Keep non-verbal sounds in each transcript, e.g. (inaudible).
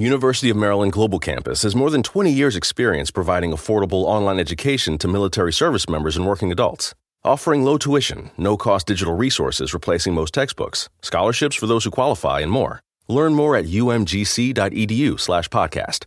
University of Maryland Global Campus has more than 20 years' experience providing affordable online education to military service members and working adults. Offering low tuition, no cost digital resources replacing most textbooks, scholarships for those who qualify, and more. Learn more at umgc.edu/slash podcast.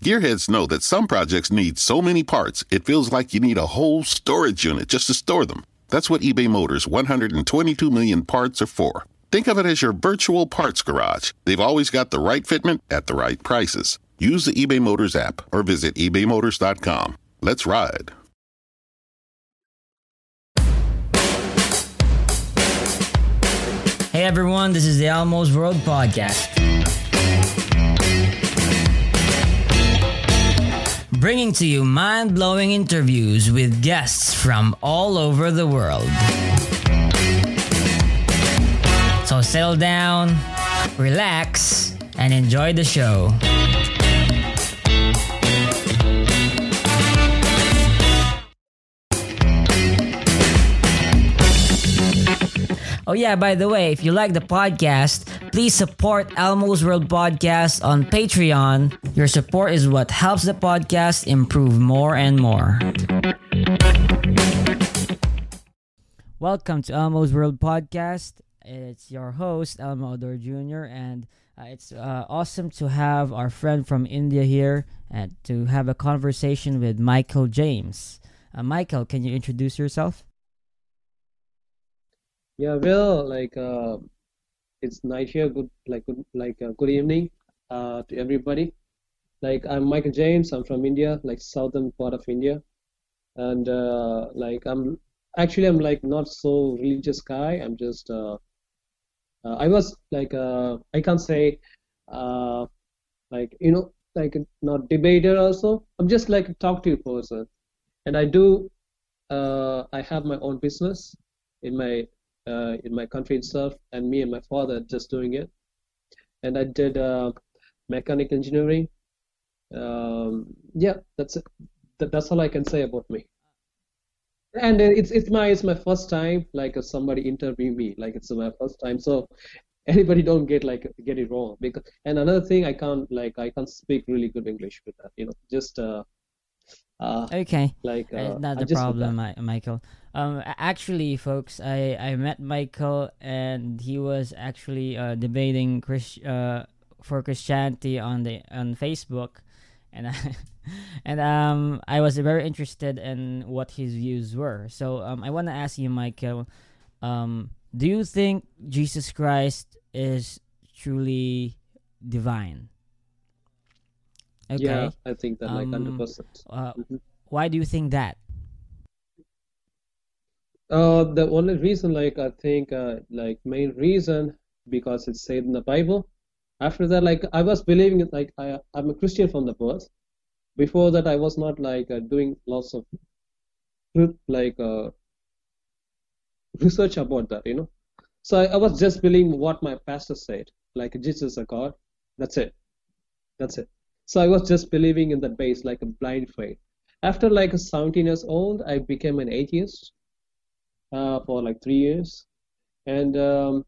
Gearheads know that some projects need so many parts, it feels like you need a whole storage unit just to store them. That's what eBay Motors' 122 million parts are for. Think of it as your virtual parts garage. They've always got the right fitment at the right prices. Use the eBay Motors app or visit ebaymotors.com. Let's ride. Hey everyone, this is the Elmo's World Podcast. Bringing to you mind blowing interviews with guests from all over the world. So settle down, relax, and enjoy the show. Oh, yeah, by the way, if you like the podcast, please support Elmo's World Podcast on Patreon. Your support is what helps the podcast improve more and more. Welcome to Elmo's World Podcast. It's your host, Elmo Odor Jr., and uh, it's uh, awesome to have our friend from India here and to have a conversation with Michael James. Uh, Michael, can you introduce yourself? Yeah, well, like uh, it's night here. Good, like good, like uh, good evening uh, to everybody. Like I'm Michael James. I'm from India, like southern part of India, and like I'm actually I'm like not so religious guy. I'm just uh, I was like uh, I can't say uh, like you know like not debater also. I'm just like a talkative person, and I do uh, I have my own business in my uh, in my country itself, and me and my father just doing it. And I did uh, mechanical engineering. Um, yeah, that's it. That, that's all I can say about me. And it's it's my it's my first time like uh, somebody interview me like it's my first time so anybody don't get like get it wrong because and another thing I can't like I can't speak really good English with that you know just uh, uh Okay. like Uh, uh, not a problem, Michael. Um, actually, folks, I, I met Michael and he was actually uh, debating Chris uh, for Christianity on the on Facebook, and I, (laughs) and um I was very interested in what his views were. So um I want to ask you, Michael, um do you think Jesus Christ is truly divine? Okay. yeah I think that like Um, hundred percent. Uh, Mhm. why do you think that? Uh, the only reason, like I think, uh, like main reason, because it's said in the Bible. After that, like I was believing like I, I'm a Christian from the birth. Before that, I was not like uh, doing lots of like uh, research about that, you know. So I, I was just believing what my pastor said, like Jesus is a God. That's it. That's it. So I was just believing in that base, like a blind faith. After like 17 years old, I became an atheist uh, for like three years, and um,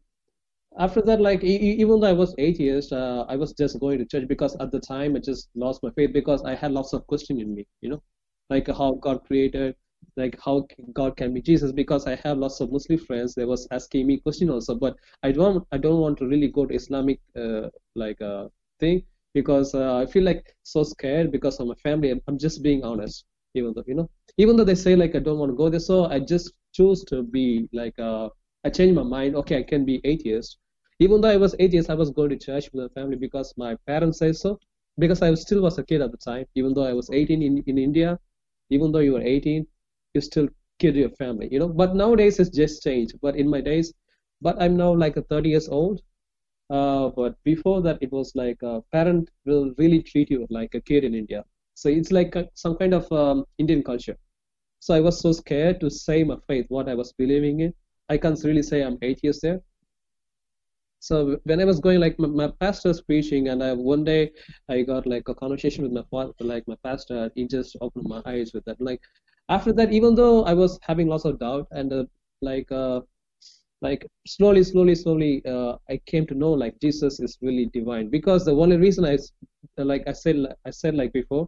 after that, like even though I was atheist, uh, I was just going to church because at the time I just lost my faith because I had lots of question in me, you know, like how God created, like how God can be Jesus. Because I have lots of Muslim friends, they was asking me question also, but I don't I don't want to really go to Islamic uh, like uh, thing because uh, I feel like so scared because of my family. I'm, I'm just being honest, even though you know, even though they say like I don't want to go there, so I just choose to be like uh, I changed my mind. Okay, I can be atheist. Even though I was atheist, I was going to church with my family because my parents say so. Because I still was a kid at the time. Even though I was 18 in, in India, even though you were 18, you still kid your family, you know. But nowadays it's just changed. But in my days, but I'm now like a 30 years old. Uh, but before that, it was like a parent will really treat you like a kid in India. So it's like a, some kind of um, Indian culture. So I was so scared to say my faith, what I was believing in. I can't really say I'm atheist there. So when I was going, like my, my pastor's preaching, and I one day I got like a conversation with my father, like my pastor. He just opened my eyes with that. Like after that, even though I was having lots of doubt and uh, like uh, like slowly, slowly, slowly, uh, I came to know like Jesus is really divine because the only reason I, like I said, I said like before,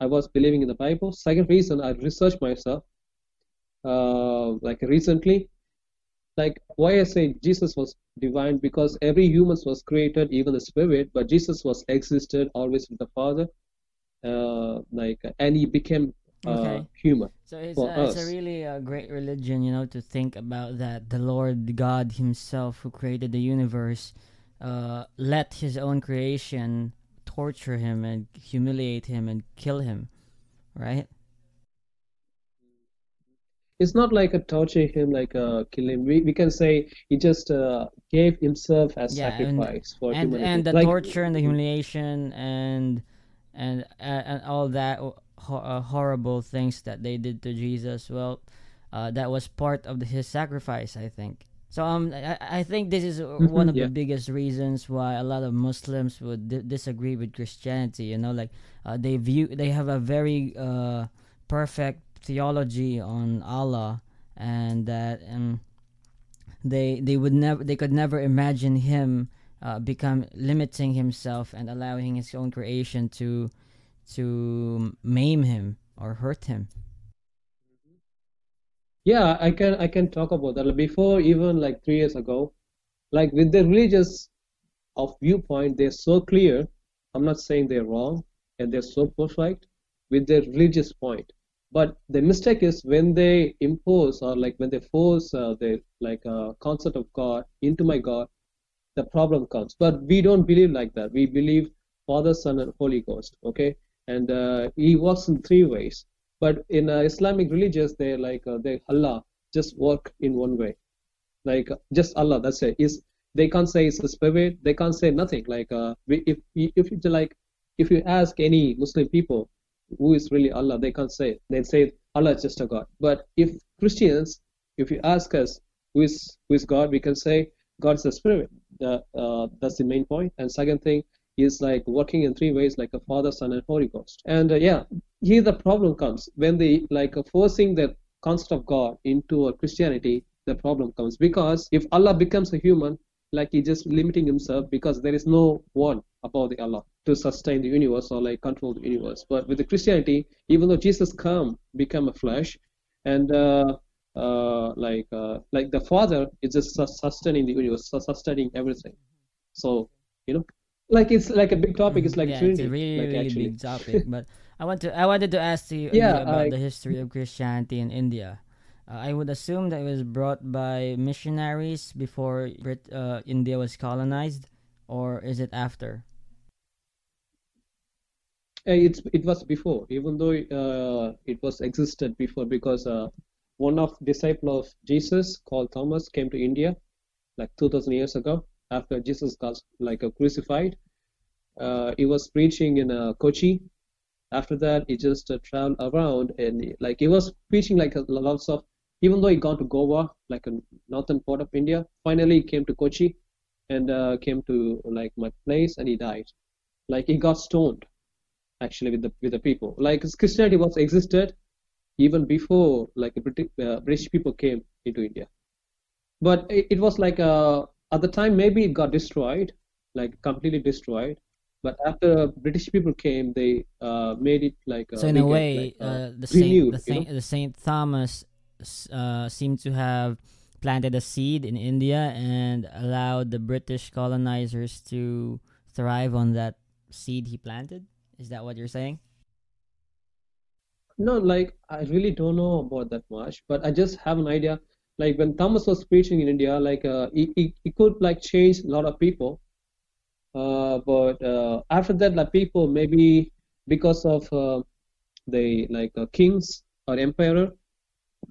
I was believing in the Bible. Second reason, I researched myself, uh, like recently, like why I say Jesus was divine because every human was created, even the spirit, but Jesus was existed always with the Father, uh, like and he became uh, okay. human. So it's, a, it's a really uh, great religion, you know, to think about that the Lord God Himself, who created the universe, uh, let His own creation torture Him and humiliate Him and kill Him, right? It's not like a torture him, like a kill him. We, we can say he just uh, gave himself as yeah, sacrifice and, for and, humanity. And the like, torture and the humiliation and and uh, and all that ho- uh, horrible things that they did to Jesus, well, uh, that was part of the, his sacrifice, I think. So um, I, I think this is mm-hmm, one of yeah. the biggest reasons why a lot of Muslims would d- disagree with Christianity. You know, like uh, they view they have a very uh, perfect theology on Allah, and that um, they they would never they could never imagine him uh, become limiting himself and allowing his own creation to to maim him or hurt him. Yeah i can i can talk about that. Before even like three years ago like with the religious of viewpoint they're so clear. I'm not saying they're wrong and they're so perfect. With their religious point but the mistake is when they impose or like when they force uh, the like uh, concept of god into my god the problem comes but we don't believe like that we believe father son and holy ghost okay and uh, he works in three ways. But in uh, Islamic religions, they like uh, they Allah just work in one way, like just Allah. That's it. Is they can't say it's a spirit. They can't say nothing. Like uh, if if you like if you ask any Muslim people who is really Allah, they can't say. They say Allah is just a God. But if Christians, if you ask us who is who is God, we can say God is a spirit. Uh, that's the main point. And second thing, is like working in three ways like a father son and holy ghost and uh, yeah here the problem comes when they like uh, forcing the concept of god into a christianity the problem comes because if allah becomes a human like he just limiting himself because there is no one above the allah to sustain the universe or like control the universe but with the christianity even though jesus come become a flesh and uh, uh, like uh, like the father is just sustaining the universe sustaining everything so you know like it's like a big topic. It's like yeah, Trinity, it's a really, like, really big topic. but I want to I wanted to ask you (laughs) yeah, about I, the history of Christianity in India. Uh, I would assume that it was brought by missionaries before Brit, uh, India was colonized, or is it after? Uh, it's it was before, even though uh, it was existed before, because uh, one of disciple of Jesus called Thomas came to India like 2,000 years ago, after Jesus got like uh, crucified. He was preaching in Kochi. After that, he just uh, traveled around and like he was preaching like a lot of. Even though he gone to Goa, like a northern part of India, finally he came to Kochi and uh, came to like my place and he died. Like he got stoned, actually with the with the people. Like Christianity was existed even before like British, uh, British people came into India. But it, it was like a at the time maybe it got destroyed like completely destroyed but after british people came they uh, made it like so in a way like, uh, uh, the saint the saint, the saint thomas uh, seemed to have planted a seed in india and allowed the british colonizers to thrive on that seed he planted? Is that what you're saying? No like i really don't know about that much but i just have an idea. Like when Thomas was preaching in India, like uh, he, he, he could like change a lot of people. Uh, but uh, after that, like people maybe because of uh, the like uh, kings or emperor,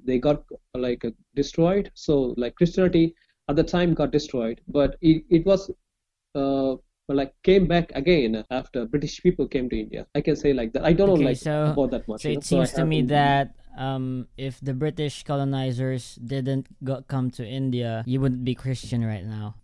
they got like destroyed. So like Christianity at the time got destroyed, but it, it was uh, like came back again after British people came to India. I can say like that. I don't okay, know like so, about that much. So it seems so to me that um, if the British colonizers didn't go- come to India, you wouldn't be Christian right now.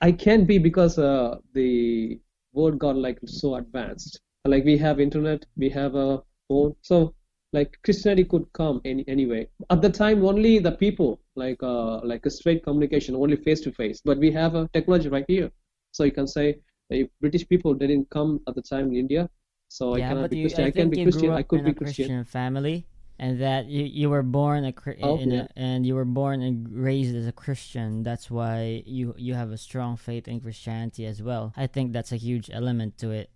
I can't be because uh, the world got like so advanced. Like we have internet, we have a phone, so like Christianity could come any anyway. At the time, only the people like uh, like a straight communication, only face to face. But we have a technology right here, so you can say if British people didn't come at the time in India, so I cannot be you, Christian. I I can be Christian. I could be a Christian. Christian family, and that you, you were born a Oh, yeah. a, and you were born and raised as a Christian. That's why you you have a strong faith in Christianity as well. I think that's a huge element to it.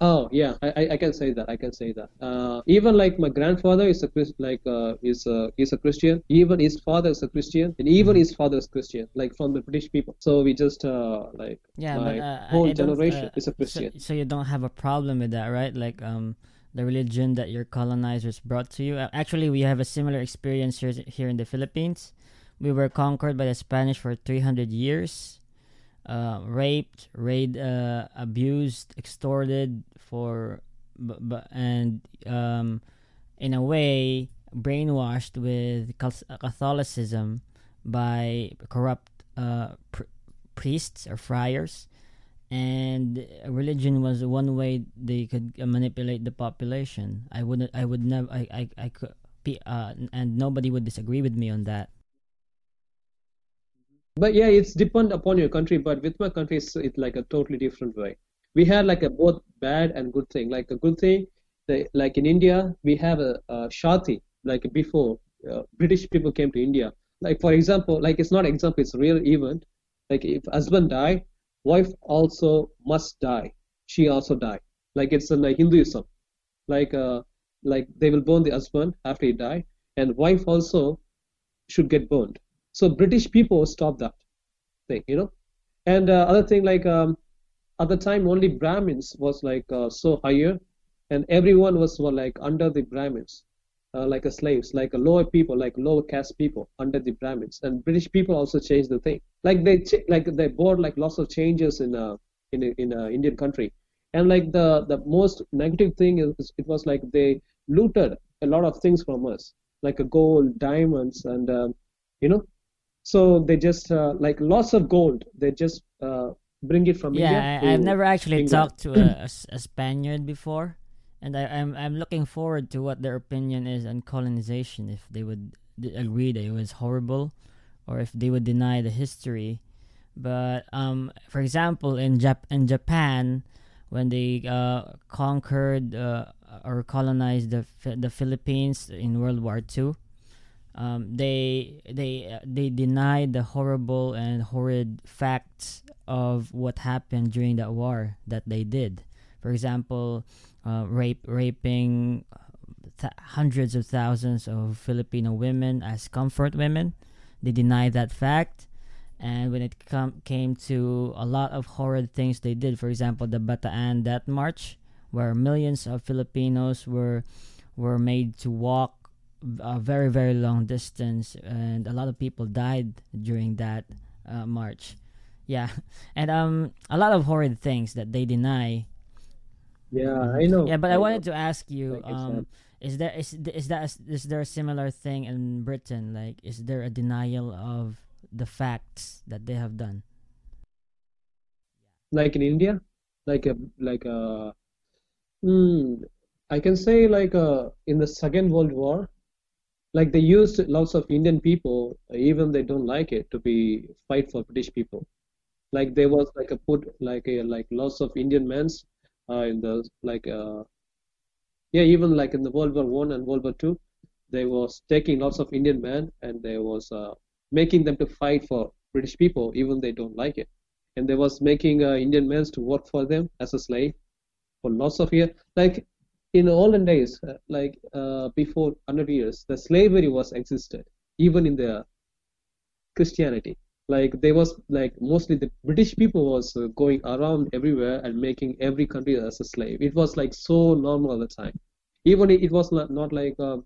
Oh yeah, I, I- can say that. I can say that. Uh, even like my grandfather is a like uh, is a is a Christian. Even his father is a Christian, and even Mm-hmm. his father is Christian, like from the British people. So we just uh, like Yeah, my but uh, whole generation uh, is a so, Christian. so you don't have a problem with that, right? Like um, the religion that your colonizers brought to you. Uh, Actually, we have a similar experience here here in the Philippines. We were conquered by the Spanish for 300 years. Uh, raped, raid, uh, abused, extorted for, b- b- and um, in a way brainwashed with Catholicism by corrupt uh, pr- priests or friars. And religion was one way they could manipulate the population. I wouldn't i would never i i, I could uh and nobody would disagree with me on that But yeah, it's depend upon your country. But with my country, it's, it's like a totally different way. We had like a both bad and good thing. Like a good thing, like in India, we have a, a shati. Like before, uh, British people came to India. Like for example, like it's not example, it's real event. Like if husband die, wife also must die. She also die. Like it's in like Hinduism. Like uh, like they will burn the husband after he die, and wife also should get burned. So British people stopped that thing, you know. And uh, other thing like um, at the time only Brahmins was like uh, so higher, and everyone was well, like under the Brahmins, uh, like a slaves, like a lower people, like lower caste people under the Brahmins. And British people also changed the thing. Like they like they brought like lots of changes in uh in in a Indian country. And like the the most negative thing is it was like they looted a lot of things from us, like gold, diamonds, and um, you know so they just uh, like lots of gold they just uh, bring it from yeah India I, i've never actually England. talked to (clears throat) a spaniard before and I, i'm i'm looking forward to what their opinion is on colonization if they would agree that it was horrible or if they would deny the history but um for example in Jap- in japan when they uh, conquered uh, or colonized the the Philippines in World War II, um, they they uh, they denied the horrible and horrid facts of what happened during that war that they did. For example, uh, rape raping th- hundreds of thousands of Filipino women as comfort women. They denied that fact. And when it com- came to a lot of horrid things they did, for example, the Bataan Death March, where millions of Filipinos were were made to walk a very very long distance, and a lot of people died during that uh, march. Yeah, (laughs) and um, a lot of horrid things that they deny. yeah i know Yeah, but I know. wanted to ask you, Like um, is there is is that is there a similar thing in Britain? Like, is there a denial of the facts that they have done? like in india like a like a hmm, i can say like uh in the second world war like they used lots of indian people even they don't like it to be fight for british people. Like there was like a put like a like lots of indian men uh, in the like uh yeah even like in the world war one and world war two they was taking lots of indian men and they was uh, making them to fight for british people even they don't like it. And they was making uh, indian men to work for them as a slave for lots of years like in olden days uh, like uh, before 100 years the slavery was existed even in the christianity. Like there was like mostly the british people was uh, going around everywhere and making every country as a slave. It was like so normal at the time. Even it, was not, not like uh,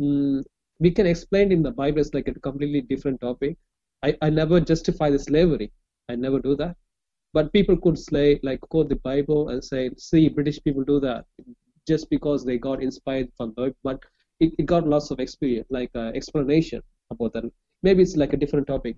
mm, we can explain in the bible it's like a completely different topic. I, I never justify the slavery. I never do that. But people could say like quote the bible and say see british people do that just because they got inspired from the but it, it got lots of experience like uh, explanation about that maybe it's like a different topic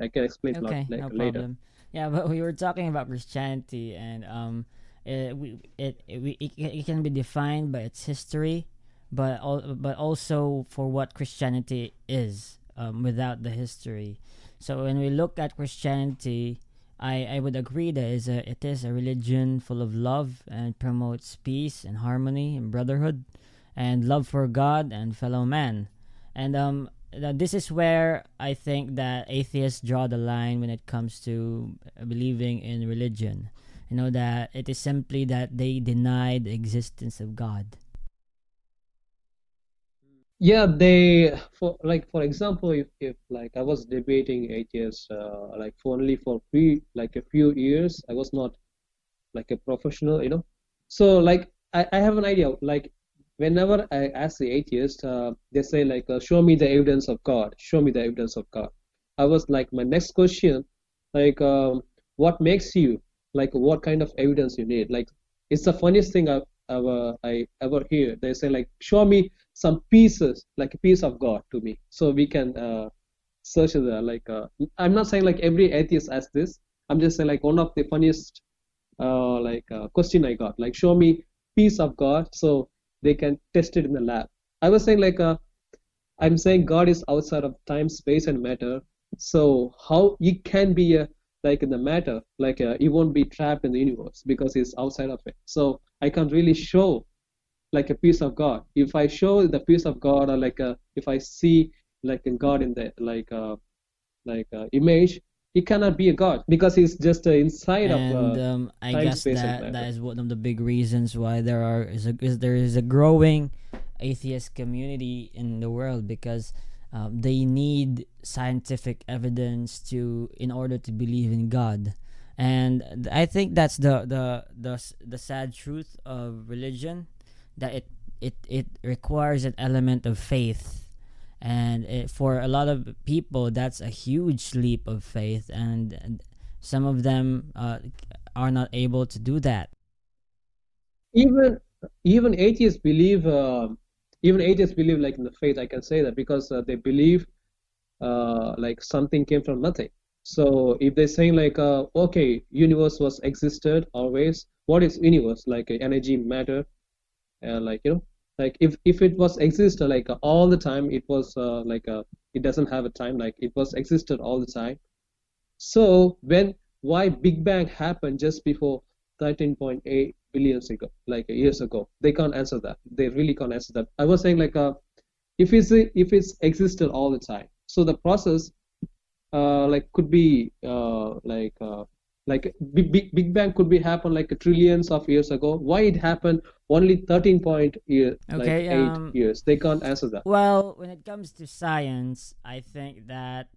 i can explain Okay, lot, like, no later problem. Yeah, but we were talking about Christianity, and um, it, we, it, it, we- it, it can be defined by its history, but al- but also for what Christianity is um, without the history. So when we look at Christianity, I, I would agree that is a, it is a religion full of love and promotes peace and harmony and brotherhood and love for God and fellow man. And um, th- this is where I think that atheists draw the line when it comes to believing in religion. You know that it is simply that they deny the existence of God. Yeah, they for like for example, if, if like I was debating atheists, uh, like for only for few like a few years, I was not like a professional, you know. So like I, I have an idea. Like whenever I ask the atheist, uh, they say like, uh, "Show me the evidence of God. Show me the evidence of God." I was like, my next question, like, um, what makes you like? What kind of evidence you need? Like, it's the funniest thing I've ever I ever hear. They say like, "Show me some pieces, like a piece of God to me, so we can uh, search the like." Uh, I'm not saying like every atheist asks this. I'm just saying like one of the funniest uh, like uh, question I got. Like, show me piece of God so they can test it in the lab. I was saying like uh, I'm saying God is outside of time, space, and matter. So how he can be a like in the matter, like uh, he won't be trapped in the universe because he's outside of it. So I can't really show like a piece of God. If I show the piece of God, or like a, if I see like a God in the like uh, like uh, image, he cannot be a God because he's just uh, inside and of. Uh, um, I guess and that that is one of the big reasons why there are is, a, is there is a growing atheist community in the world because um, they need scientific evidence to in order to believe in God, and I think that's the the the the sad truth of religion that it it it requires an element of faith. And it, for a lot of people that's a huge leap of faith and, and some of them uh, are not able to do that. Even even atheists believe uh, even atheists believe like in the faith i can say that because uh, they believe uh, like something came from nothing. So if they're saying like uh, okay universe was existed always what is universe? Like energy matter like you know like if if it was exist uh, like uh, all the time it was uh, like uh, it doesn't have a time like it was existed all the time so when why Big Bang happened just before 13.8 billion ago, like years ago, they can't answer that. They really can't answer that. I was saying like uh, if it's if it's existed all the time, so the process uh, like could be uh, like uh, like big, big Big Bang could be happen like trillions of years ago. Why it happened only 13 point year, like Okay, eight um, years? They can't answer that. well when it comes to science i think that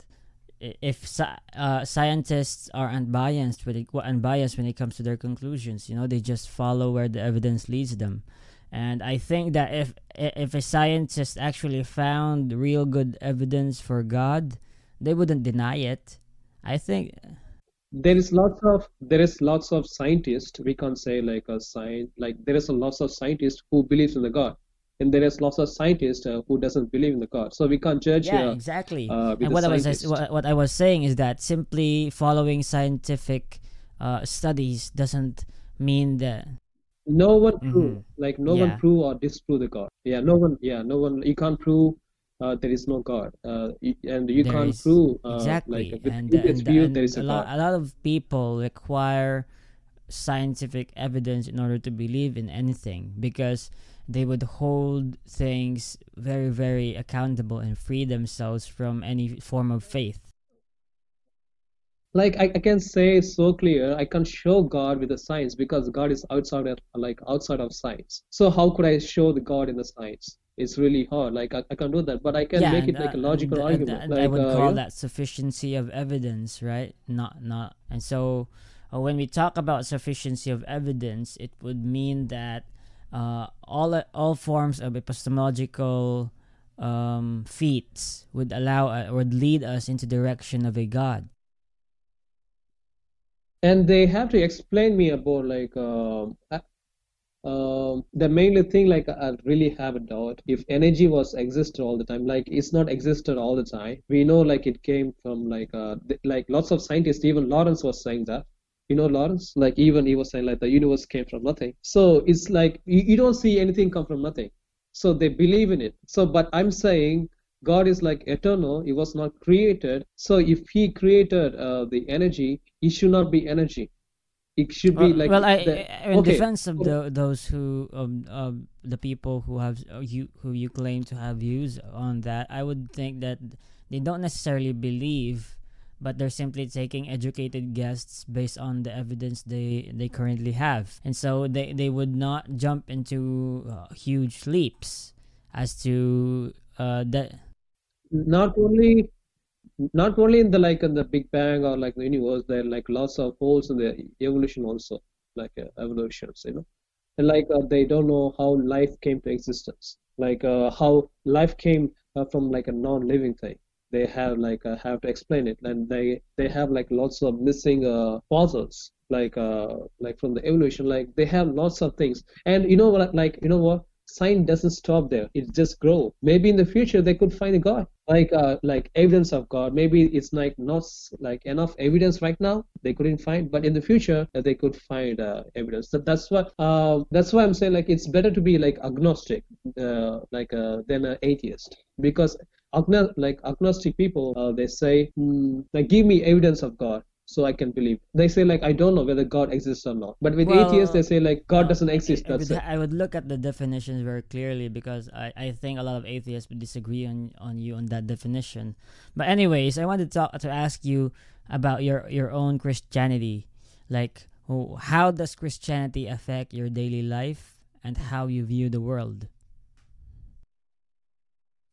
if uh, scientists are unbiased when it, unbiased when it comes to their conclusions you know they just follow where the evidence leads them and i think that if if a scientist actually found real good evidence for god they wouldn't deny it i think there is lots of there is lots of scientists we can't say like a science like there is a lots of scientists who believes in the god. And there is lots of scientists uh, who doesn't believe in the god. So we can't judge yeah uh, exactly. uh, and what I was what, I was saying is that simply following scientific uh, studies doesn't mean that no one prove Mhm. like no Yeah. one prove or disprove the god. Yeah no one yeah no one you can't prove uh, there is no god. Uh, and you there can't is- prove uh, exactly. like and, and, view and there is a, a lot god. a lot of people require scientific evidence in order to believe in anything because they would hold things very very accountable and free themselves from any form of faith. Like I, I can say so clear i can show god with the science because god is outside of like outside of science. So how could i show the god in the science it's really hard like i, I can't do that but i can make it like a uh, logical and, uh, argument and like I would uh, call know, that sufficiency of evidence, right? Not not, and so uh, when we talk about sufficiency of evidence, it would mean that uh, all all forms of epistemological um, feats would allow uh, would lead us into direction of a god. and they have to explain me about like um, the mainly thing like I really have a doubt if energy was existed all the time like it's not existed all the time. We know like it came from like uh like lots of scientists even Lawrence was saying that. You know lawrence? Like even he was saying like the universe came from nothing. So it's like you, you don't see anything come from nothing. So they believe in it. So but i'm saying god is like eternal. He was not created. So if he created uh, the energy it should not be energy it should be well, like well I, the- in okay. defense of the, those who um, um the people who have uh, you who you claim to have views on that i would think that they don't necessarily believe but they're simply taking educated guesses based on the evidence they they currently have and so they they would not jump into uh, huge leaps as to uh that not only not only in the like in the big bang or like the universe there are like lots of holes in the evolution also like uh, evolutions you know? And like uh, they don't know how life came to existence. Like uh, how life came uh, from like a non-living thing. They have like uh, have to explain it. And they they have like lots of missing uh, fossils like like from the evolution. Like they have lots of things. And you know what like you know what? Science doesn't stop there. It just grow. Maybe in the future they could find a god like uh like evidence of god. Maybe it's like not like enough evidence right now they couldn't find but in the future uh, they could find uh, evidence. So that's why uh, that's why i'm saying like it's better to be like agnostic uh, like than an atheist. Because agno- like agnostic people they say hmm, like give me evidence of god so i can believe they say like i don't know whether god exists or not but with Well, atheists they say like god doesn't exist I that's would, it I would look at the definitions very clearly because I, I think a lot of atheists would disagree on, on you on that definition. But anyways, I wanted to talk, to ask you about your your own Christianity. Like, how does Christianity affect your daily life and how you view the world?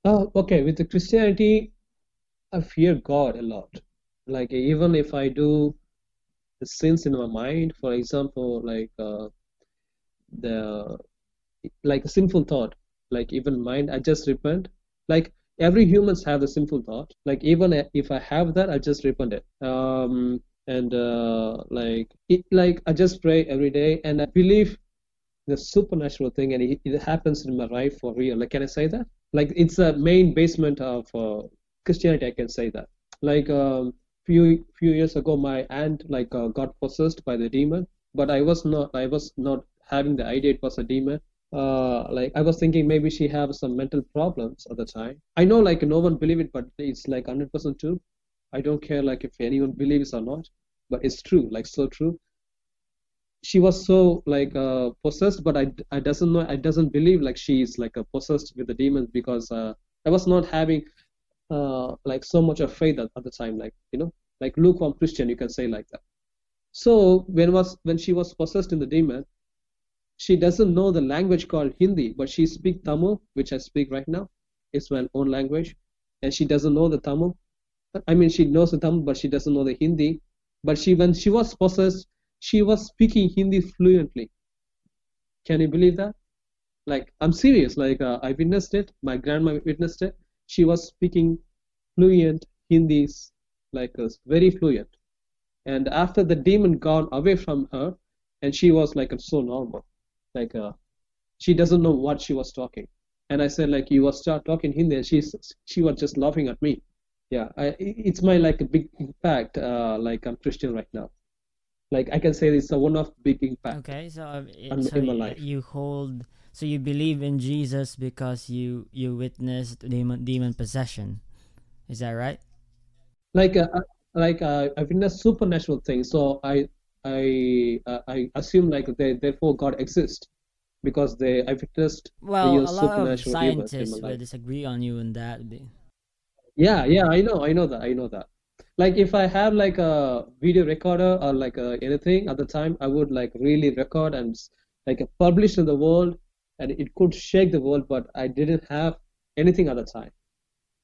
Oh, okay. With the Christianity, I fear God a lot. Like even if I do the sins in my mind, for example, like uh, the like a sinful thought, like even mind, I just repent. Like every humans have the sinful thought. Like even if I have that, I just repent it. Um, and uh, like it, like I just pray every day, and I believe the supernatural thing, and it, it happens in my life for real. Like, can I say that? Like it's a main basement of uh, Christianity. I can say that. Like um, few few years ago, my aunt like uh, got possessed by the demon, but I was not. I was not having the idea it was a demon. Uh, like I was thinking maybe she have some mental problems at the time. I know like no one believe it, but it's like hundred percent true. I don't care like if anyone believes or not, but it's true, like so true. She was so like uh, possessed, but I I doesn't know I doesn't believe like she is like uh, possessed with the demons because uh, I was not having uh, like so much of faith at, at the time, like you know, like lukewarm Christian, you can say like that. So when was when she was possessed in the demon, she doesn't know the language called Hindi, but she speak Tamil, which I speak right now. It's my own language, and she doesn't know the Tamil. I mean, she knows the Tamil, but she doesn't know the Hindi. But she, when she was possessed, she was speaking Hindi fluently. Can you believe that? Like, I'm serious. Like, uh, I witnessed it. My grandma witnessed it. She was speaking fluent Hindi, like uh, very fluent. And after the demon gone away from her, and she was like so normal, like uh, she doesn't know what she was talking. And I said like, you will start talking Hindi, and she's she was just laughing at me. Yeah, I, it's my like a big impact. Uh, like I'm Christian right now. Like I can say it's a one of big impact. Okay, so, uh, i- on- so in my life. you hold so you believe in Jesus because you you witnessed demon demon possession. Is that right? Like uh, uh, like uh, I witnessed supernatural things, so I I uh, I assume like they therefore God exists because they I witnessed Well, a lot of supernatural events in scientists will disagree on you in that. Yeah, yeah, I know, I know that, I know that. Like if I have like a video recorder or like uh anything at the time, I would like really record and like publish in the world, and it could shake the world. But I didn't have anything at the time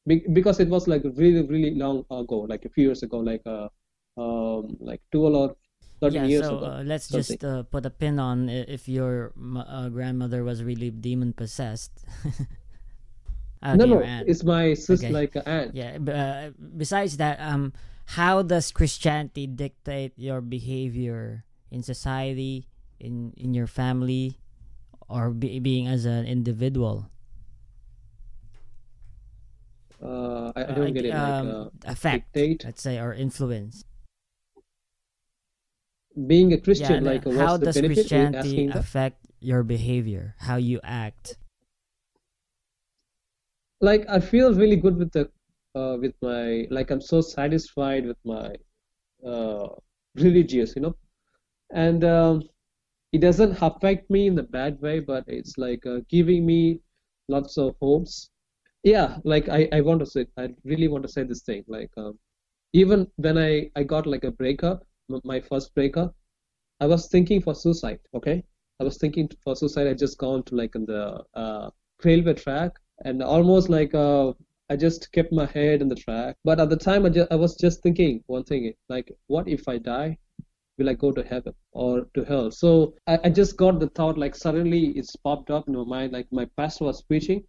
Be- because it was like really, really long ago, like a few years ago, like uh, um, like 12 or 13 Yeah, years so ago. uh, let's something. just uh, put a pin on if your uh, grandmother was really demon possessed. (laughs) okay, no, no, it's my sis Okay. like uh, aunt. Yeah. Uh, besides that, um, how does Christianity dictate your behavior in society, in in your family, or be, being as an individual? Uh, I, I don't get it. Like um, uh, affect, dictate. let's say, or influence. being a Christian, yeah, like how the does benefit? Christianity affect your behavior, how you act? like I feel really good with the uh, with my like I'm so satisfied with my uh, religious, you know, and um, it doesn't affect me in the bad way, but it's like uh, giving me lots of hopes. Yeah, like I, I want to say, I really want to say this thing. Like um, even when I I got like a breakup, my first breakup, I was thinking for suicide. Okay, I was thinking for suicide. I just gone to like in the uh, railway track and almost like uh, I just kept my head in the track. But at the time, I, just, I was just thinking one thing, like, what if I die? Will I go to heaven or to hell? So I, I just got the thought, like suddenly it's popped up in my mind, like my pastor was preaching,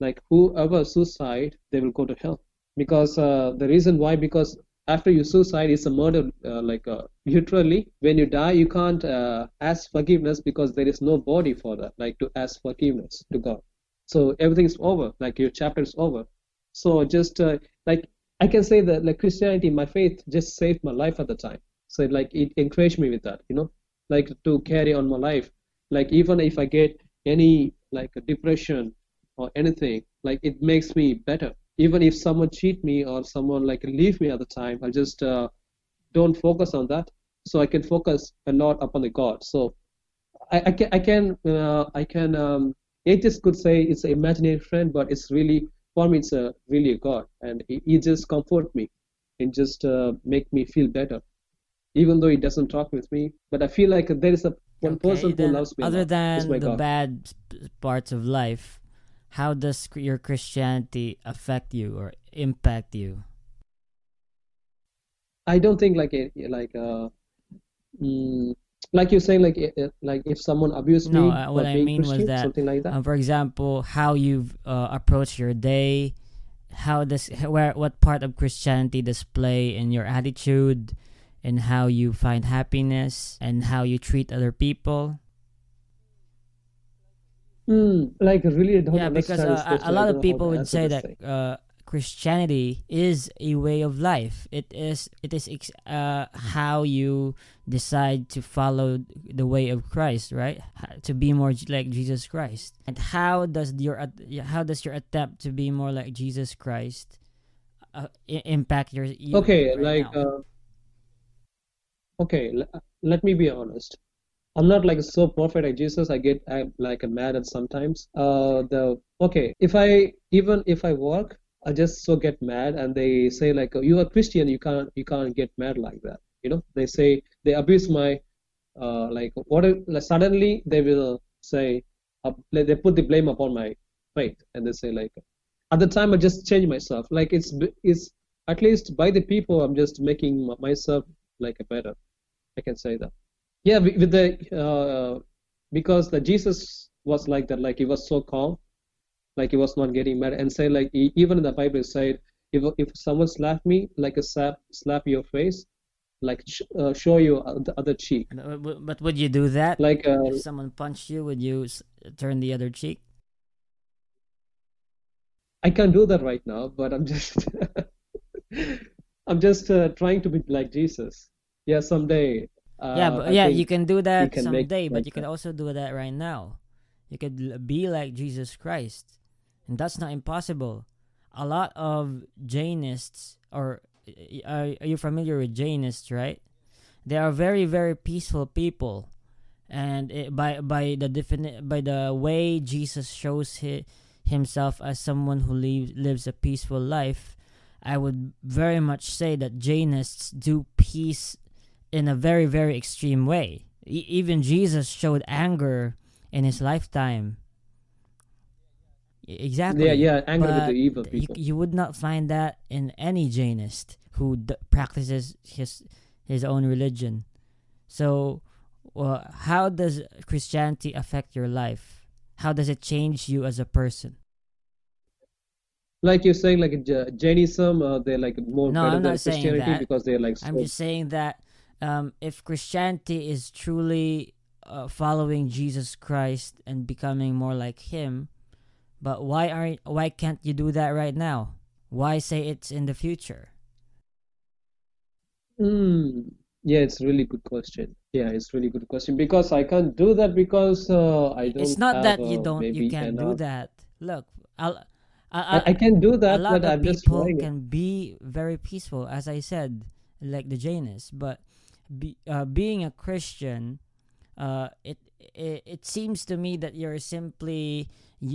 like whoever suicide, they will go to hell. Because uh, the reason why, because after you suicide, it's a murder. Uh, like uh, literally, when you die, you can't uh, ask forgiveness because there is no body for that, like to ask forgiveness to God so everything is over like your chapter is over so just uh, like i can say that like christianity my faith just saved my life at the time so it, like it encouraged me with that you know? Like to carry on my life. Like even if i get any like depression or anything like it makes me better. Even if someone cheat me or someone like leave me at the time i just uh, don't focus on that. So i can focus a lot upon the god. So I, I can I can uh, I can um, atheists could say it's an imaginary friend, but it's really for me it's a really a God, and he, he just comfort me and just uh, make me feel better, even though he doesn't talk with me. But I feel like there is a one Okay, person who loves me. Other than the God. bad parts of life, how does your Christianity affect you or impact you? I don't think like a, like uh, mm, like you're saying like uh, like if someone abused No, me uh, for what I mean was that, something like that. Um, for example, how you've uh, approached your day, how does where what part of Christianity display in your attitude, and how you find happiness, and how you treat other people. Hmm, like really yeah, because uh, a, a lot of people would say that uh, Christianity is a way of life. It is it is ex- uh, how you decide to follow the way of Christ, right? To be more like Jesus Christ. And how does your how does your attempt to be more like Jesus Christ uh, impact your you Okay, right like uh, okay, let me be honest. I'm not like so perfect like Jesus. I get I, like mad at sometimes. Uh, the okay, if I even if I work, I just so get mad, and they say like you are Christian, you can't you can't get mad like that. You know, they say they abuse my uh like what if, like, suddenly they will say uh, they put the blame upon my faith, and they say like at the time I just change myself. Like it's it's at least by the people I'm just making myself like a better. I can say that. Yeah, with the uh, because the Jesus was like that. Like he was so calm, like he was not getting mad, and say like e- even in the Bible said if if someone slap me like a slap slap your face, like sh- uh, show you the other cheek. But, but- but would you do that? Like uh, if someone punched you, would you s- turn the other cheek? I can't do that right now, but I'm just (laughs) I'm just uh, trying to be like Jesus. Yeah, someday. Uh, yeah, but I yeah, you can do that can someday, but like you can that. also do that right now. You could be like Jesus Christ, and that's not impossible. A lot of Jainists, or are, are you familiar with Jainists, right? They are very, very peaceful people, and it, by by the defini- by the way Jesus shows hi- himself as someone who lives lives a peaceful life, I would very much say that Jainists do peace in a very very extreme way. E- even Jesus showed anger in his lifetime. Exactly. Yeah, yeah, anger with the evil you, people. you would not find that in any Jainist who d- practices his his own religion. So, uh, how does Christianity affect your life? How does it change you as a person? like you're saying like J- Jainism, uh, they're like more No, better I'm than not saying Christianity that. because they're like I'm just saying that um, if Christianity is truly uh, following Jesus Christ and becoming more like Him, but why aren't why can't you do that right now? Why say it's in the future? Hmm. Yeah, it's really good question. Yeah, it's really good question because I can't do that because uh, I don't It's not that you uh, don't you can't do that. Look, I'll, I, I, I can do that, a lot but of I'm just people can be very peaceful, as I said, like the Jainists. But be, uh, being a Christian, uh, it, it it seems to me that you're simply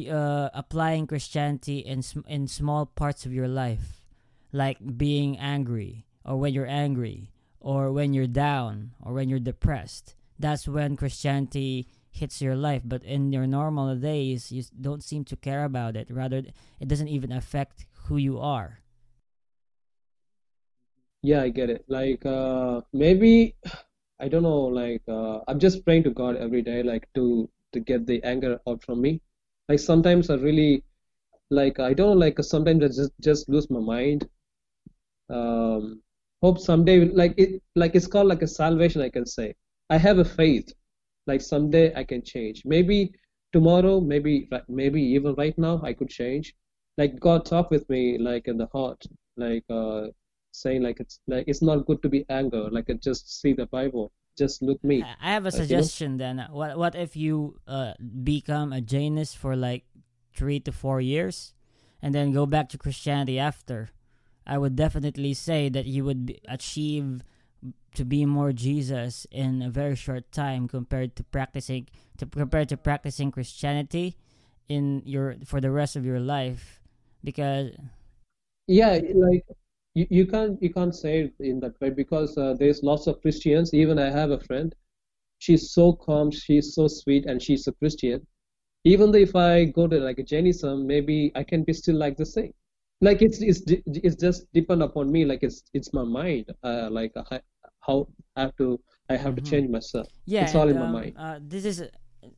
uh, applying Christianity in in small parts of your life, like being angry, or when you're angry, or when you're down, or when you're depressed. That's when Christianity hits your life. But in your normal days, you don't seem to care about it. Rather, it doesn't even affect who you are. Yeah, I get it. Like uh, maybe I don't know. Like uh, I'm just praying to God every day, like to to get the anger out from me. Like sometimes I really like I don't like sometimes I just just lose my mind. Um, hope someday like it like it's called like a salvation. I can say I have a faith. Like someday I can change. Maybe tomorrow, maybe maybe even right now I could change. Like God talk with me like in the heart, like uh saying like it's like it's not good to be anger. Like uh, just see the Bible, just look me. I have a Like you know. suggestion then. What what if you uh become a Jainist for like three to four years, and then go back to Christianity after? I would definitely say that you would achieve to be more Jesus in a very short time compared to practicing to compared to practicing Christianity in your for the rest of your life because Yeah, like you, you can't you can't say it in that way because uh, there's lots of Christians. Even I have a friend. She's so calm, she's so sweet, and she's a Christian. Even though if I go to like a Jainism, maybe I can be still like the same. Like it's it's it's just depend upon me. Like it's it's my mind. Uh, like I, how I have to I have to Mhm. change myself. Yeah, It's all and in my um, mind. uh, this is.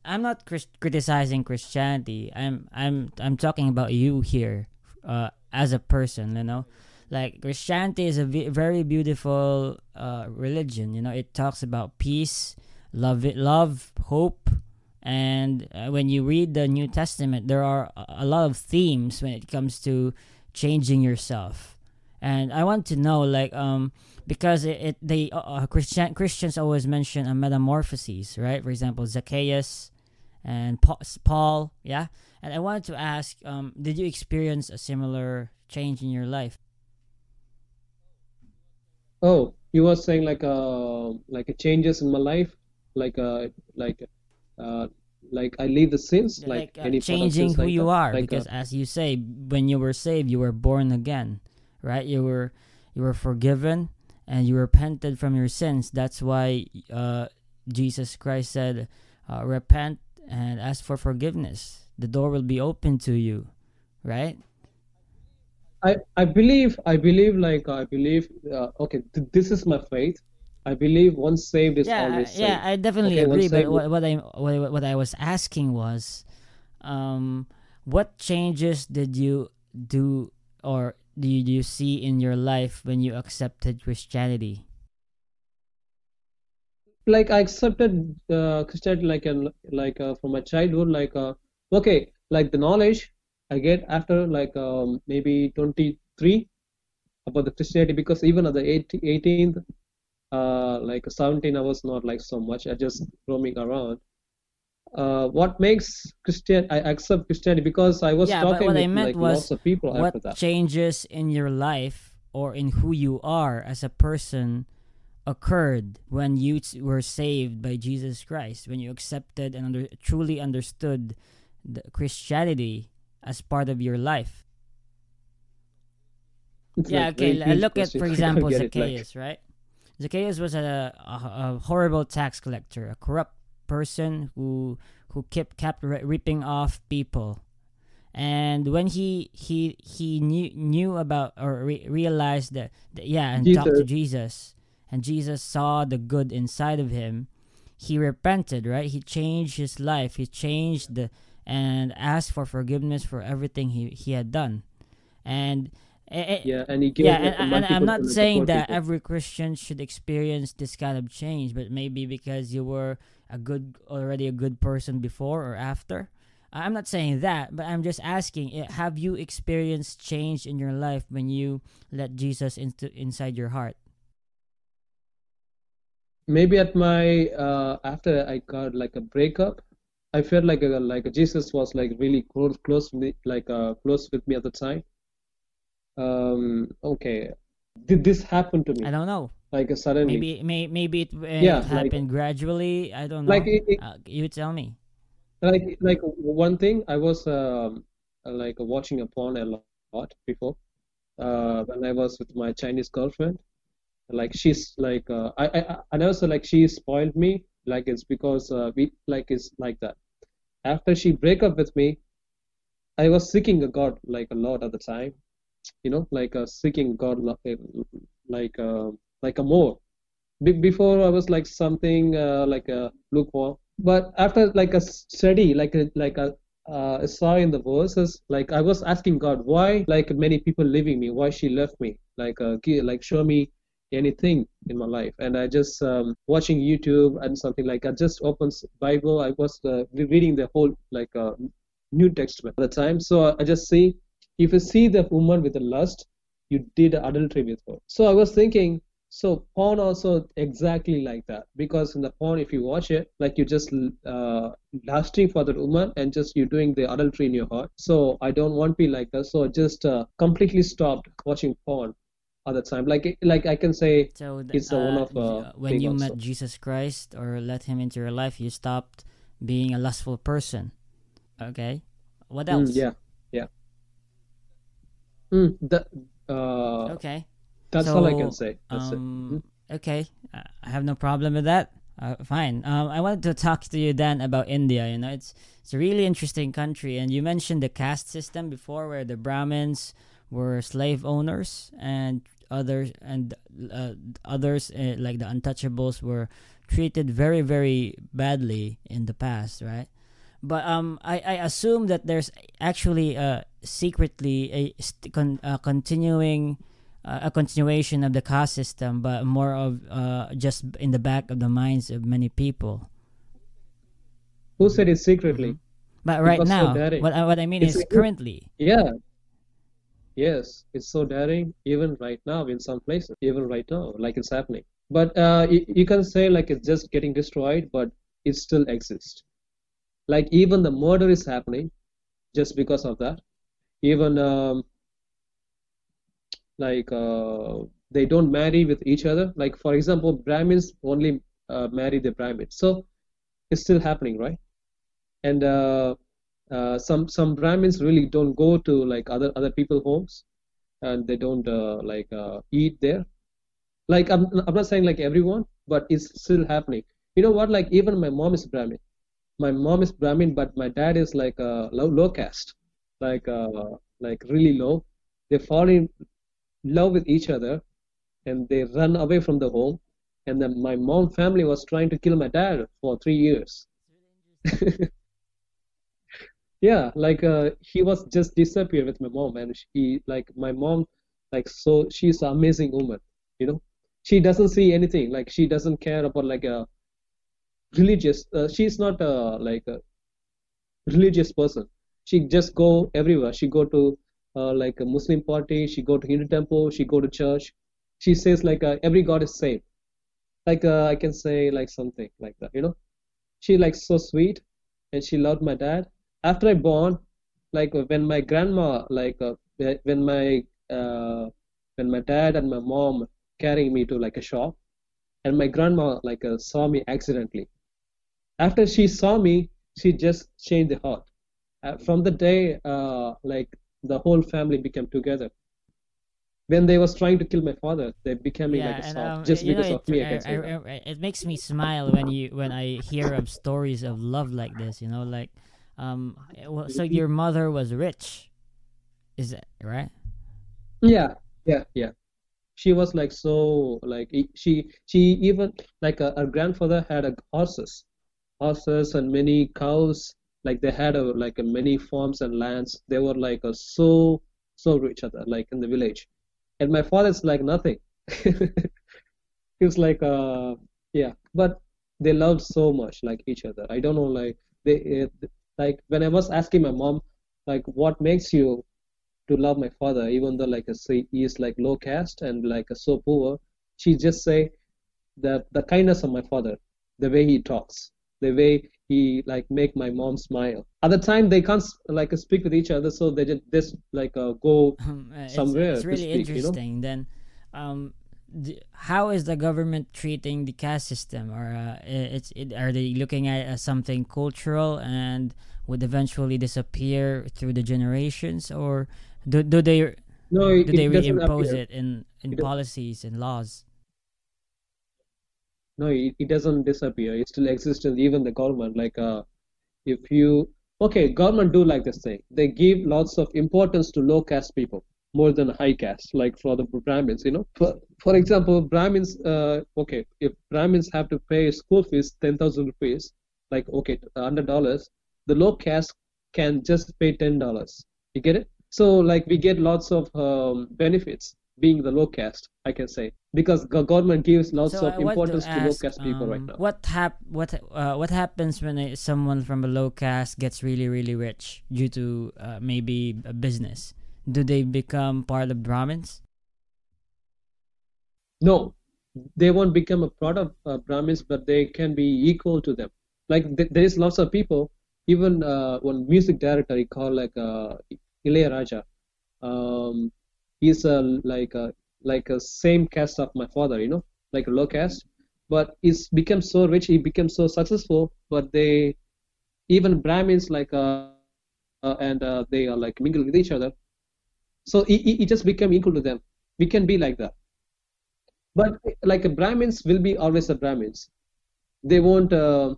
I'm not Chris- criticizing Christianity. I'm I'm I'm talking about you here, uh, as a person. You know, like Christianity is a very beautiful uh religion. You know, it talks about peace, love, it, love, hope, and uh, when you read the New Testament, there are a lot of themes when it comes to changing yourself. And I want to know, like, um, because it, it they uh, uh, Christian Christians always mention a metamorphoses, right? For example, Zacchaeus and Paul, yeah. And I wanted to ask, um, did you experience a similar change in your life? Oh, you were saying like uh like a changes in my life, like uh like uh like I leave the sins, like like uh, any changing who like you that. are. Like uh, because as you say when you were saved you were born again right? You were you were forgiven and you repented from your sins. That's why uh jesus christ said uh, repent and ask for forgiveness. The door will be open to you right I I believe I believe like I believe uh, okay th this is my faith. I believe once saved is yeah always yeah i definitely Okay, agree but what, what i what, what i was asking was um what changes did you do or did you see in your life when you accepted christianity like I accepted uh, Christianity like an like uh, from my childhood like uh, okay like the knowledge I get after like um, maybe 23 about the Christianity because even at the 18th uh, like 17 I was not like so much I just roaming around. Uh, what makes Christian I accept Christianity because I was yeah talking what i with meant like was lots of people after what that. changes in your life or in who you are as a person occurred when you t- were saved by jesus christ when you accepted and under, truly understood the christianity as part of your life. It's yeah like okay look at for (laughs) example it, like- zacchaeus right? Zacchaeus was a, a, a horrible tax collector a corrupt person who who kept kept ripping off people. And when he he he knew knew about or re- realized that, that yeah and talked to jesus and jesus saw the good inside of him he repented right? He changed his life. He changed the and asked for forgiveness for everything he he had done and it, yeah and he gave yeah, and, and I'm not to, like, the saying that people. every Christian should experience this kind of change, but maybe because you were a good, already a good person before or after. I'm not saying that, but I'm just asking: eh, Have you experienced change in your life when you let Jesus into inside your heart? maybe at my uh, after I got like a breakup, I felt like a, like Jesus was like really close close with me, like uh, close with me at the time. Um, okay, did this happen to me? I don't know. Like uh, suddenly, Maybe may, maybe it, uh, Yeah, it like- happened gradually. I don't know. like it, it, uh, you tell me. like like one thing I was um, like watching a porn a lot before uh, when I was with my Chinese girlfriend. Like she's like uh, I I I- and also like she spoiled me. Like it's because uh, we like it's like that. After she break up with me, I was seeking a God like a lot at the time. You know, like uh, seeking God like like uh, like a more. Be- before I was like something uh, like a lukewarm, but after like a study, like a like a uh, I saw in the verses, like I was asking God why, like many people leaving me, why she left me, like uh, like show me anything in my life, and I just um, watching YouTube and something like I just opened Bible, I was uh, reading the whole like uh, New Testament at the time, so I just see if you see the woman with the lust, you did adultery with her. So I was thinking, so porn also exactly like that because in the porn, if you watch it, like you just uh, lusting for that woman and just you doing the adultery in your heart. So I don't want to be like that. So I just uh, completely stopped watching porn the time. Like like I can say So it's uh, one uh, of uh, when you also. met Jesus Christ or let Him into your life, you stopped being a lustful person. Okay. What Mm, else? yeah, yeah. Mm, that uh, Okay. that's all I can say. That's it. Um, okay, uh, I have no problem with that. Uh, fine. Um, I wanted to talk to you then about India. You know, it's it's a really interesting country, and you mentioned the caste system before, where the Brahmins were slave owners, and others and uh, others uh, like the untouchables were treated very very badly in the past, right? But um, I, I assume that there's actually uh, secretly a st- con- uh, continuing uh, a continuation of the caste system, but more of uh, just in the back of the minds of many people. Who said it secretly? But right so now, what I- what I mean It's is a- currently. Yeah. Yes, it's so daring, even right now in some places, even right now, like it's happening. But uh, you, you can say like it's just getting destroyed, but it still exists. Like even the murder is happening just because of that. Even um, like uh, they don't marry with each other. Like for example, Brahmins only uh, marry the Brahmins, so it's still happening, right? And uh, uh, some some Brahmins really don't go to like other other people homes, and they don't uh, like uh, eat there. Like I'm I'm not saying like everyone, but it's still happening. You know what? Like even my mom is Brahmin. My mom is Brahmin, but my dad is like a low low caste, like uh like really low. They fall in love with each other, and they run away from the home. And then my mom family was trying to kill my dad for three years. (laughs) yeah like uh, he was just disappeared with my mom and she like my mom like so she's an amazing woman you know? She doesn't see anything like she doesn't care about like a religious uh, she's not uh, like a religious person. She just go everywhere. She go to uh, like a muslim party she go to hindu temple she go to church. She says like uh, every god is same. Like uh, i can say like something like that you know? She like so sweet and she loved my dad after I born, like uh, when my grandma, like uh, when my uh, when my dad and my mom carrying me to like a shop, and my grandma like uh, saw me accidentally. After she saw me, she just changed the heart. Uh, from the day, uh, like the whole family became together. When they was trying to kill my father, they became Yeah, like a soft um, just you know, because of it, me. I I- can say I- that. I- it makes me smile when you when I hear of stories of love like this. You know, like um, well, so your mother was rich, is that right? Yeah, yeah, yeah. She was like so like she she even like uh, her grandfather had a horses, horses and many cows. Like they had a like a many farms and lands. They were like a so so rich at like in the village, and my father's like nothing. (laughs) he was like uh yeah, but they loved so much like each other. I don't know like they uh, like when I was asking my mom like what makes you to love my father, even though like say he is like low caste and like so poor. She just say the the kindness of my father, the way he talks, the way he like make my mom smile. At the time they can't like speak with each other, so they just, just like uh, go (laughs) Um, uh, somewhere it's to really speak, you know? interesting. Then, um, how is the government treating the caste system, or uh, it's it, are they looking at it as something cultural and would eventually disappear through the generations, or do do they No, it, do they it reimpose appear. it in in It policies and laws? No, it, it doesn't disappear. It still exists in even the government. Like, uh, if you okay, government do like this thing. They give lots of importance to low caste people more than high caste. Like for the Brahmins, you know. For for example, Brahmins. Uh, okay, if Brahmins have to pay school fees ten thousand rupees, like okay, hundred dollars, the low caste can just pay ten dollars. You get it? So like we get lots of um, benefits being the low caste, I can say, because the government gives lots So of I want to importance to, low ask, caste people right um, now. What hap- what uh, what happens when a, someone from a low caste gets really really rich due to uh, maybe a business? Do they become part of Brahmins? No, they won't become a part of uh, Brahmins, but they can be equal to them. Like th- there is lots of people, even uh, one music director he called like uh, Ilayaraja. Um, he's a like a like a same caste of my father, you know, like a low caste, but he's become so rich, he became so successful. But they, even Brahmins like uh, uh and uh, they are like mingle with each other. So he, he he just became equal to them. We can be like that but like brahmins will be always a brahmins they won't uh,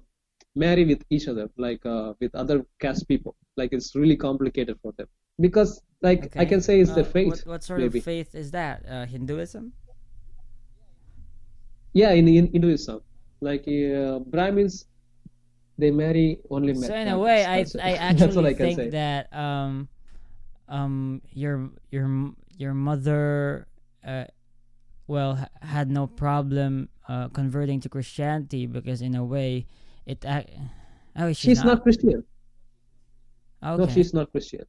marry with each other like uh, with other caste people like it's really complicated for them because like i can say it's Uh, their faith What, what sort maybe of faith is that? Uh, Hinduism? yeah in, in hinduism like uh, brahmins they marry only So in a way, I. I (laughs) actually I think say. that um um your your your mother uh well ha- had no problem uh converting to Christianity because in a way it ac- oh she's, she's not christian. Okay. no she's not christian.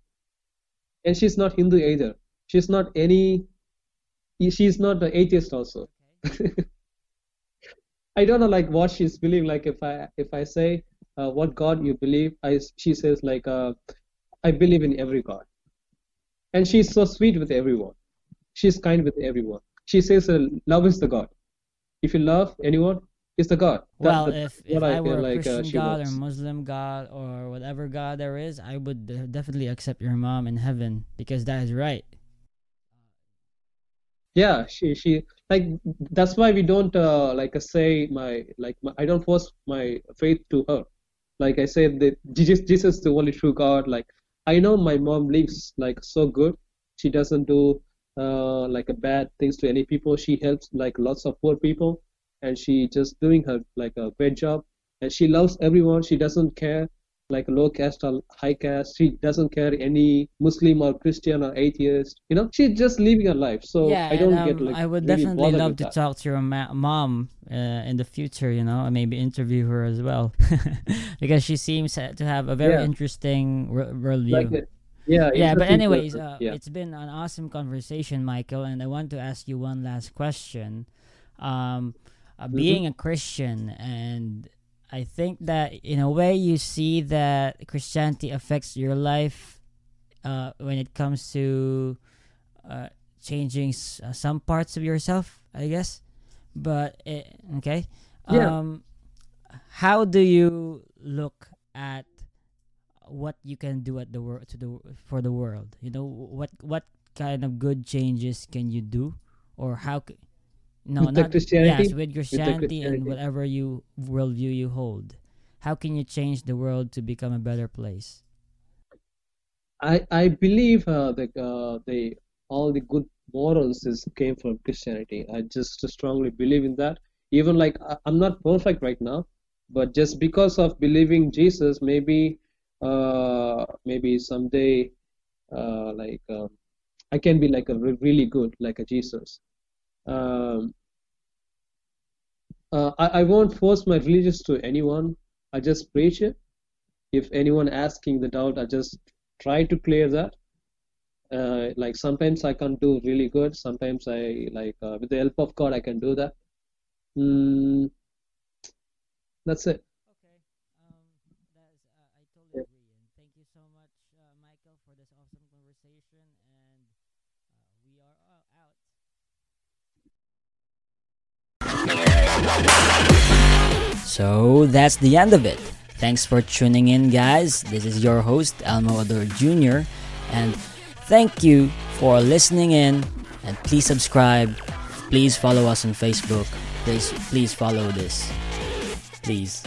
And she's not hindu either. She's not any she's not an atheist also. (laughs) I don't know like what she's believing. Like if i if i say uh, what god you believe i she says like uh, i believe in every god and she's so sweet with everyone. She's kind with everyone. She says uh, love is the god. If you love anyone it's the god. That- well if if what I were a like, uh, Christian she God or. Muslim God or whatever God there is I would definitely accept your mom in heaven because that is right. Yeah she she like that's why we don't uh, like uh, say my like my, i don't force my faith to her. Like i said that jesus jesus is the only true god like i know my mom lives like so good. She doesn't do uh, like a bad things to any people. She helps like lots of poor people and she just doing her like a great job. And she loves everyone. She doesn't care like low caste or high caste she doesn't care any muslim or christian or atheist you know she's just living her life so yeah, i don't and, get um, like I would really definitely love to that. talk to your ma- mom uh, in the future. You know, and maybe interview her as well, (laughs) because she seems to have a very Yeah. interesting wor- worldview. like yeah yeah, but anyways, uh, yeah it's been an awesome conversation, Michael, and I want to ask you one last question. Um, uh, Mm-hmm. being a Christian, and I think that in a way you see that Christianity affects your life uh, when it comes to uh, changing s- uh, some parts of yourself, I guess. But it, okay, Yeah. um, how do you look at what you can do at the world to the for the world? You know what what kind of good changes can you do, or how? c- No, With not Christianity? Yes, with Christianity and Christianity. whatever you worldview you hold. How can you change the world to become a better place? I I believe uh, the uh, the all the good morals is came from Christianity. I just strongly believe in that. Even like I, I'm not perfect right now, but just because of believing Jesus, maybe uh, maybe someday uh, like um, I can be like a re- really good like a Jesus. Um, uh, I, I won't force my religious to anyone. I just preach it. If anyone asking the doubt, I just try to clear that. Uh, like sometimes I can do really good. Sometimes I like uh, with the help of God I can do that. Mm, that's it. Okay. Um, that is, uh, I totally agree. And thank you so much, uh, Michael, for this awesome conversation. And uh, we are out. So that's the end of it. Thanks for tuning in, guys. This is your host, Elmo Ador Jr. And thank you for listening in. And please subscribe. Please follow us on Facebook. Please, please follow this. Please.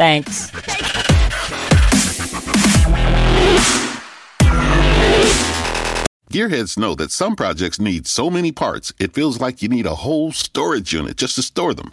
Thanks. Gearheads know that some projects need so many parts, it feels like you need a whole storage unit just to store them.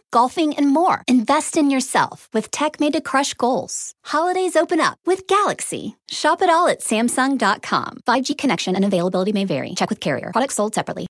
golfing, and more. Invest in yourself with tech made to crush goals. Holidays open up with Galaxy. Shop it all at Samsung.com. 5G connection and availability may vary. Check with carrier. Products sold separately.